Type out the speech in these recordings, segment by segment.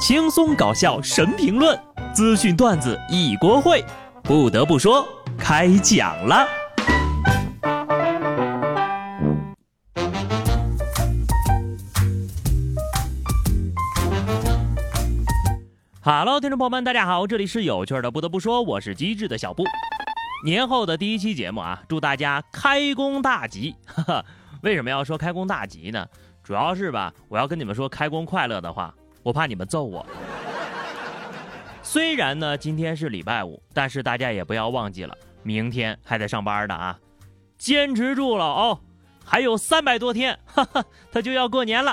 轻松搞笑神评论，资讯段子一锅烩。不得不说，开讲了。Hello，听众朋友们，大家好，这里是有趣的。不得不说，我是机智的小布。年后的第一期节目啊，祝大家开工大吉！哈哈，为什么要说开工大吉呢？主要是吧，我要跟你们说开工快乐的话，我怕你们揍我。虽然呢今天是礼拜五，但是大家也不要忘记了，明天还得上班的啊！坚持住了哦，还有三百多天，哈哈，他就要过年了。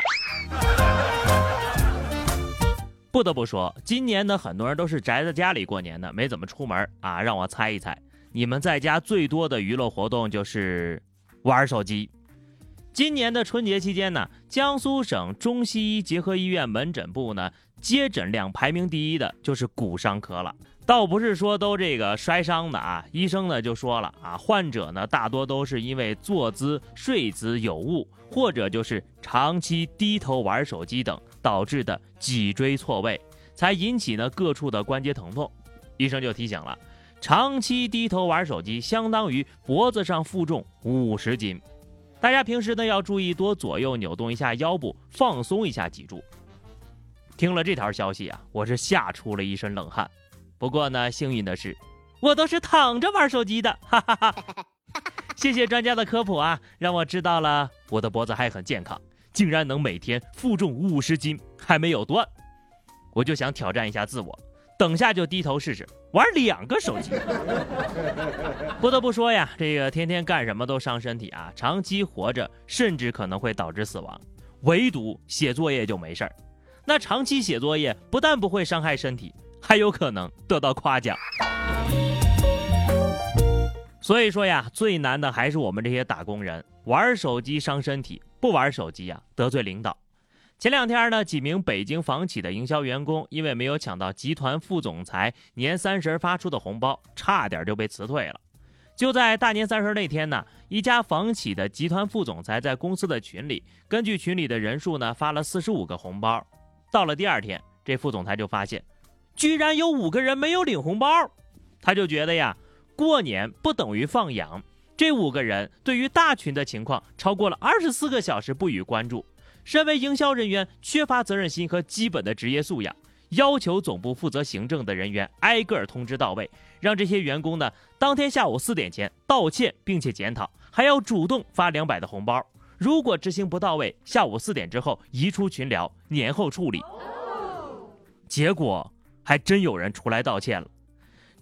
不得不说，今年呢很多人都是宅在家里过年的，没怎么出门啊。让我猜一猜，你们在家最多的娱乐活动就是玩手机。今年的春节期间呢，江苏省中西医结合医院门诊部呢，接诊量排名第一的就是骨伤科了。倒不是说都这个摔伤的啊，医生呢就说了啊，患者呢大多都是因为坐姿、睡姿有误，或者就是长期低头玩手机等导致的脊椎错位，才引起呢各处的关节疼痛。医生就提醒了，长期低头玩手机相当于脖子上负重五十斤。大家平时呢要注意多左右扭动一下腰部，放松一下脊柱。听了这条消息啊，我是吓出了一身冷汗。不过呢，幸运的是，我都是躺着玩手机的，哈哈哈。谢谢专家的科普啊，让我知道了我的脖子还很健康，竟然能每天负重五十斤还没有断。我就想挑战一下自我。等下就低头试试玩两个手机。不得不说呀，这个天天干什么都伤身体啊，长期活着甚至可能会导致死亡。唯独写作业就没事儿。那长期写作业不但不会伤害身体，还有可能得到夸奖。所以说呀，最难的还是我们这些打工人，玩手机伤身体，不玩手机呀得罪领导。前两天呢，几名北京房企的营销员工因为没有抢到集团副总裁年三十发出的红包，差点就被辞退了。就在大年三十那天呢，一家房企的集团副总裁在公司的群里，根据群里的人数呢，发了四十五个红包。到了第二天，这副总裁就发现，居然有五个人没有领红包。他就觉得呀，过年不等于放羊。这五个人对于大群的情况，超过了二十四个小时不予关注。身为营销人员，缺乏责任心和基本的职业素养，要求总部负责行政的人员挨个通知到位，让这些员工呢当天下午四点前道歉并且检讨，还要主动发两百的红包。如果执行不到位，下午四点之后移出群聊，年后处理。结果还真有人出来道歉了。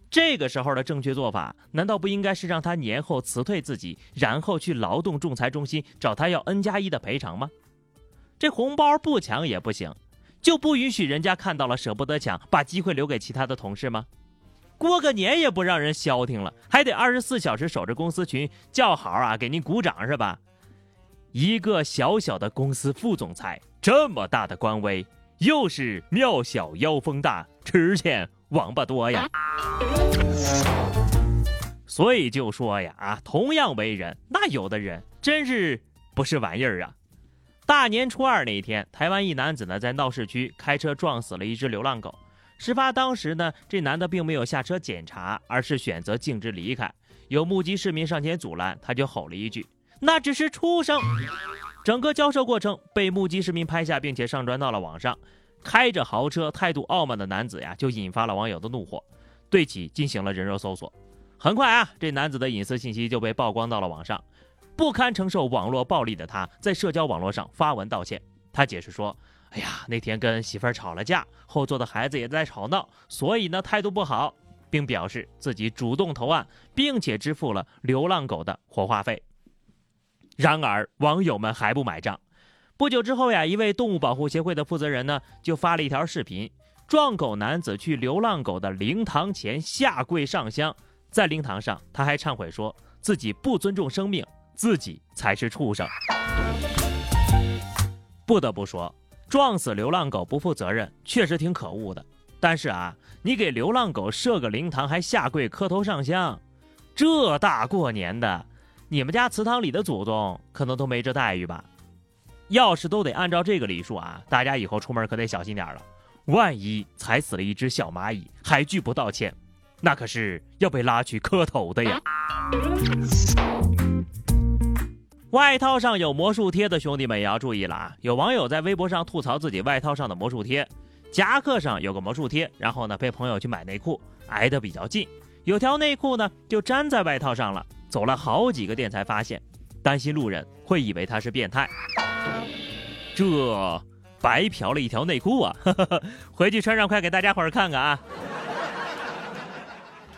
这个时候的正确做法，难道不应该是让他年后辞退自己，然后去劳动仲裁中心找他要 N 加一的赔偿吗？这红包不抢也不行，就不允许人家看到了舍不得抢，把机会留给其他的同事吗？过个年也不让人消停了，还得二十四小时守着公司群叫好啊，给您鼓掌是吧？一个小小的公司副总裁，这么大的官威，又是庙小妖风大，吃钱王八多呀。所以就说呀啊，同样为人，那有的人真是不是玩意儿啊。大年初二那一天，台湾一男子呢在闹市区开车撞死了一只流浪狗。事发当时呢，这男的并没有下车检查，而是选择径直离开。有目击市民上前阻拦，他就吼了一句：“那只是畜生！”整个交涉过程被目击市民拍下，并且上传到了网上。开着豪车、态度傲慢的男子呀，就引发了网友的怒火，对其进行了人肉搜索。很快啊，这男子的隐私信息就被曝光到了网上。不堪承受网络暴力的他，在社交网络上发文道歉。他解释说：“哎呀，那天跟媳妇儿吵了架，后座的孩子也在吵闹，所以呢态度不好，并表示自己主动投案，并且支付了流浪狗的火化费。”然而，网友们还不买账。不久之后呀，一位动物保护协会的负责人呢，就发了一条视频：撞狗男子去流浪狗的灵堂前下跪上香，在灵堂上，他还忏悔说自己不尊重生命。自己才是畜生。不得不说，撞死流浪狗不负责任，确实挺可恶的。但是啊，你给流浪狗设个灵堂，还下跪磕头上香，这大过年的，你们家祠堂里的祖宗可能都没这待遇吧？要是都得按照这个礼数啊，大家以后出门可得小心点了。万一踩死了一只小蚂蚁还拒不道歉，那可是要被拉去磕头的呀！外套上有魔术贴的兄弟们也要注意了啊！有网友在微博上吐槽自己外套上的魔术贴，夹克上有个魔术贴，然后呢被朋友去买内裤，挨得比较近，有条内裤呢就粘在外套上了，走了好几个店才发现，担心路人会以为他是变态，这白嫖了一条内裤啊！回去穿上快给大家伙儿看看啊！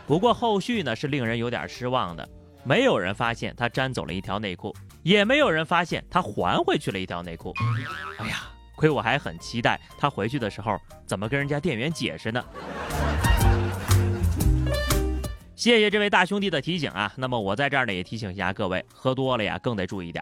不过后续呢是令人有点失望的，没有人发现他粘走了一条内裤。也没有人发现他还回去了一条内裤。哎呀，亏我还很期待他回去的时候怎么跟人家店员解释呢？谢谢这位大兄弟的提醒啊。那么我在这儿呢也提醒一下各位，喝多了呀更得注意点。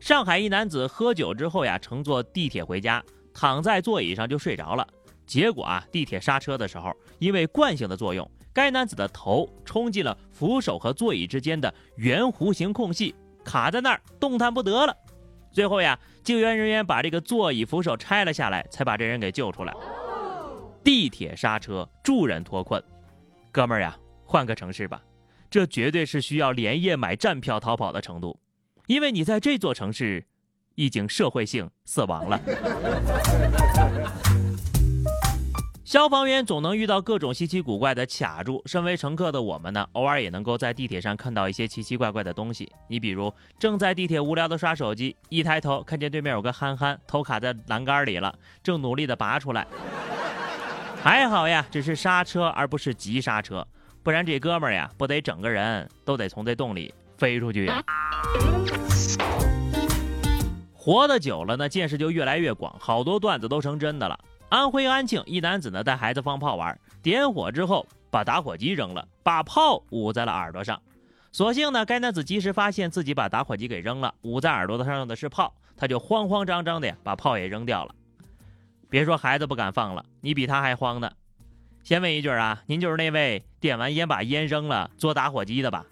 上海一男子喝酒之后呀，乘坐地铁回家，躺在座椅上就睡着了。结果啊，地铁刹车的时候，因为惯性的作用，该男子的头冲进了扶手和座椅之间的圆弧形空隙。卡在那儿动弹不得了，最后呀，救援人员把这个座椅扶手拆了下来，才把这人给救出来。地铁刹车助人脱困，哥们儿呀，换个城市吧，这绝对是需要连夜买站票逃跑的程度，因为你在这座城市已经社会性死亡了。消防员总能遇到各种稀奇古怪的卡住，身为乘客的我们呢，偶尔也能够在地铁上看到一些奇奇怪怪的东西。你比如正在地铁无聊的刷手机，一抬头看见对面有个憨憨头卡在栏杆里了，正努力的拔出来。还好呀，只是刹车而不是急刹车，不然这哥们儿呀不得整个人都得从这洞里飞出去呀。活得久了呢，见识就越来越广，好多段子都成真的了。安徽安庆一男子呢带孩子放炮玩，点火之后把打火机扔了，把炮捂在了耳朵上。所幸呢，该男子及时发现自己把打火机给扔了，捂在耳朵上的是炮，他就慌慌张张的把炮也扔掉了。别说孩子不敢放了，你比他还慌呢。先问一句啊，您就是那位点完烟把烟扔了做打火机的吧？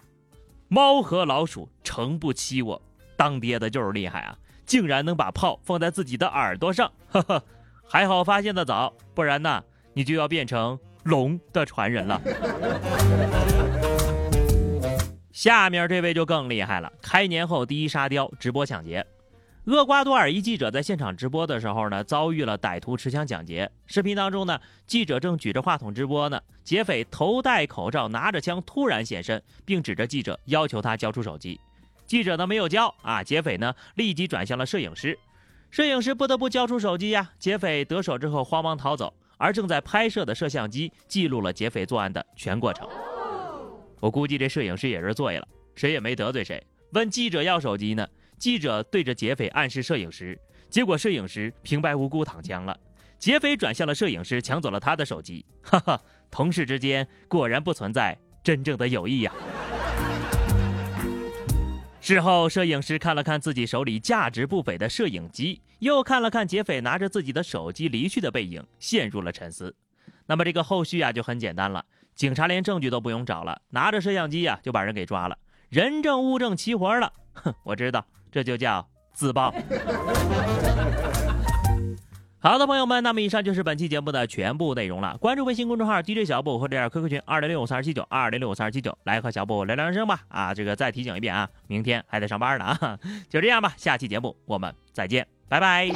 猫和老鼠诚不欺我，当爹的就是厉害啊，竟然能把炮放在自己的耳朵上，呵呵。还好发现的早，不然呢，你就要变成龙的传人了。下面这位就更厉害了，开年后第一沙雕直播抢劫。厄瓜多尔一记者在现场直播的时候呢，遭遇了歹徒持枪抢劫。视频当中呢，记者正举着话筒直播呢，劫匪头戴口罩，拿着枪突然现身，并指着记者要求他交出手机。记者呢没有交啊，劫匪呢立即转向了摄影师。摄影师不得不交出手机呀！劫匪得手之后慌忙逃走，而正在拍摄的摄像机记录了劫匪作案的全过程。我估计这摄影师也是醉了，谁也没得罪谁，问记者要手机呢。记者对着劫匪暗示摄影师，结果摄影师平白无故躺枪了。劫匪转向了摄影师，抢走了他的手机。哈哈，同事之间果然不存在真正的友谊呀！事后，摄影师看了看自己手里价值不菲的摄影机，又看了看劫匪拿着自己的手机离去的背影，陷入了沉思。那么这个后续啊就很简单了，警察连证据都不用找了，拿着摄像机呀就把人给抓了，人证物证齐活了。哼，我知道，这就叫自爆。好的，朋友们，那么以上就是本期节目的全部内容了。关注微信公众号 DJ 小布或者 QQ 群二零六五三二七九二零六五三二七九，来和小布聊聊人生吧。啊，这个再提醒一遍啊，明天还得上班呢啊。就这样吧，下期节目我们再见，拜拜。